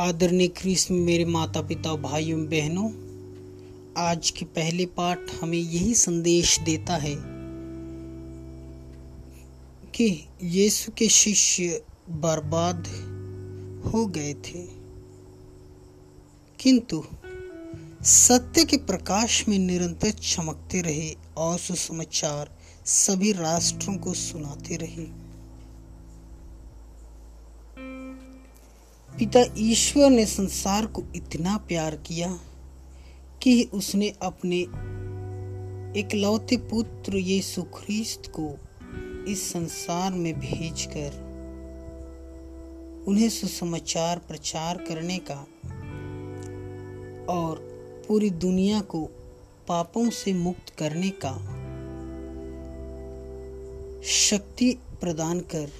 आदरणीय में मेरे माता पिता भाइयों, बहनों, आज के पहले पाठ हमें यही संदेश देता है कि यीशु के शिष्य बर्बाद हो गए थे। किंतु सत्य के प्रकाश में निरंतर चमकते रहे और सुसमाचार सभी राष्ट्रों को सुनाते रहे। पिता ईश्वर ने संसार को इतना प्यार किया कि उसने अपने इकलौते पुत्र यीशु ख्रीस्त को इस संसार में भेजकर उन्हें सुसमाचार प्रचार करने का और पूरी दुनिया को पापों से मुक्त करने का शक्ति प्रदान कर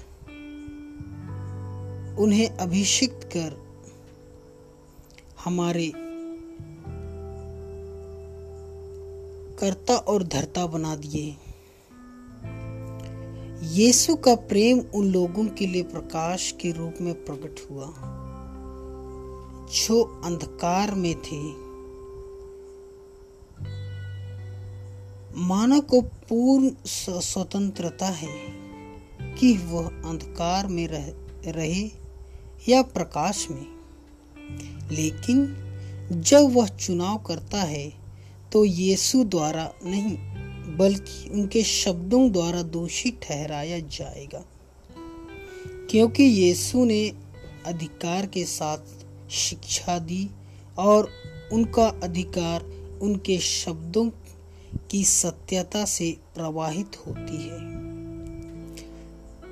उन्हें अभिषिक्त कर हमारे कर्ता और धर्ता बना दिए। यीशु का प्रेम उन लोगों के लिए प्रकाश के रूप में प्रकट हुआ जो अंधकार में थे। मानव को पूर्ण स्वतंत्रता है कि वह अंधकार में रह, रहे। या प्रकाश में। लेकिन जब वह चुनाव करता है तो यीशु द्वारा नहीं, बल्कि उनके शब्दों द्वारा दोषी ठहराया जाएगा। क्योंकि यीशु ने अधिकार के साथ शिक्षा दी और उनका अधिकार उनके शब्दों की सत्यता से प्रवाहित होती है।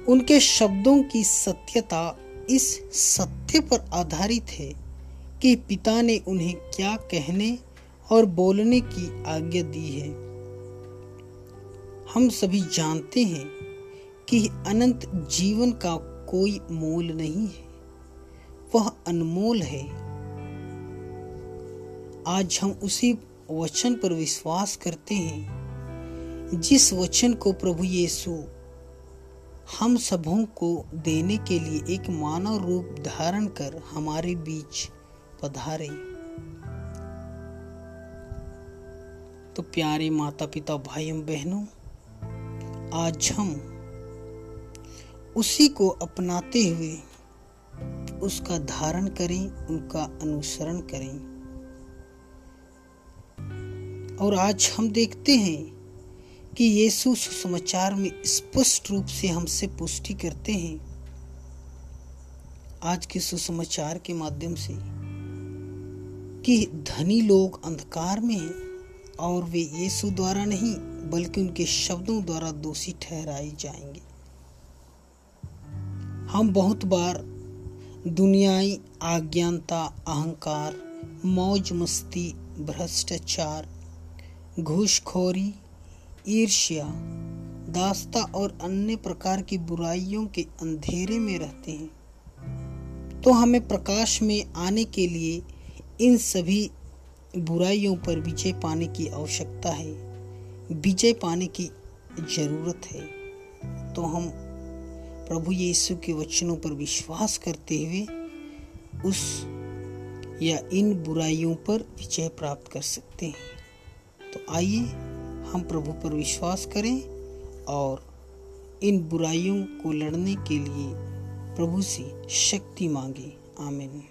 उनके शब्दों की सत्यता इस सत्य पर आधारित है कि पिता ने उन्हें क्या कहने और बोलने की आज्ञा दी है। हम सभी जानते हैं कि अनंत जीवन का कोई मोल नहीं है। वह अनमोल है। आज हम उसी वचन पर विश्वास करते हैं, जिस वचन को प्रभु यीशु हम सबों को देने के लिए एक मानव रूप धारण कर हमारे बीच पधारे। तो प्यारे माता पिता भाइयों, बहनों, आज हम उसी को अपनाते हुए उसका धारण करें, उनका अनुसरण करें। और आज हम देखते हैं कि यीशु सुसमाचार में स्पष्ट रूप से हमसे पुष्टि करते हैं। आज के सुसमाचार के माध्यम से कि धनी लोग अंधकार में हैं और वे यीशु द्वारा नहीं, बल्कि उनके शब्दों द्वारा दोषी ठहराए जाएँगे। हम बहुत बार दुनियाई आज्ञानता, अहंकार मौज मस्ती भ्रष्टाचार, घूसखोरी ईर्ष्या, दास्ता और अन्य प्रकार की बुराइयों के अंधेरे में रहते हैं। तो हमें प्रकाश में आने के लिए इन सभी बुराइयों पर विजय पाने की आवश्यकता है। विजय पाने की ज़रूरत है। तो हम प्रभु यीशु के वचनों पर विश्वास करते हुए उस या इन बुराइयों पर विजय प्राप्त कर सकते हैं। तो आइए हम प्रभु पर विश्वास करें और इन बुराइयों को लड़ने के लिए प्रभु से शक्ति मांगें। आमीन।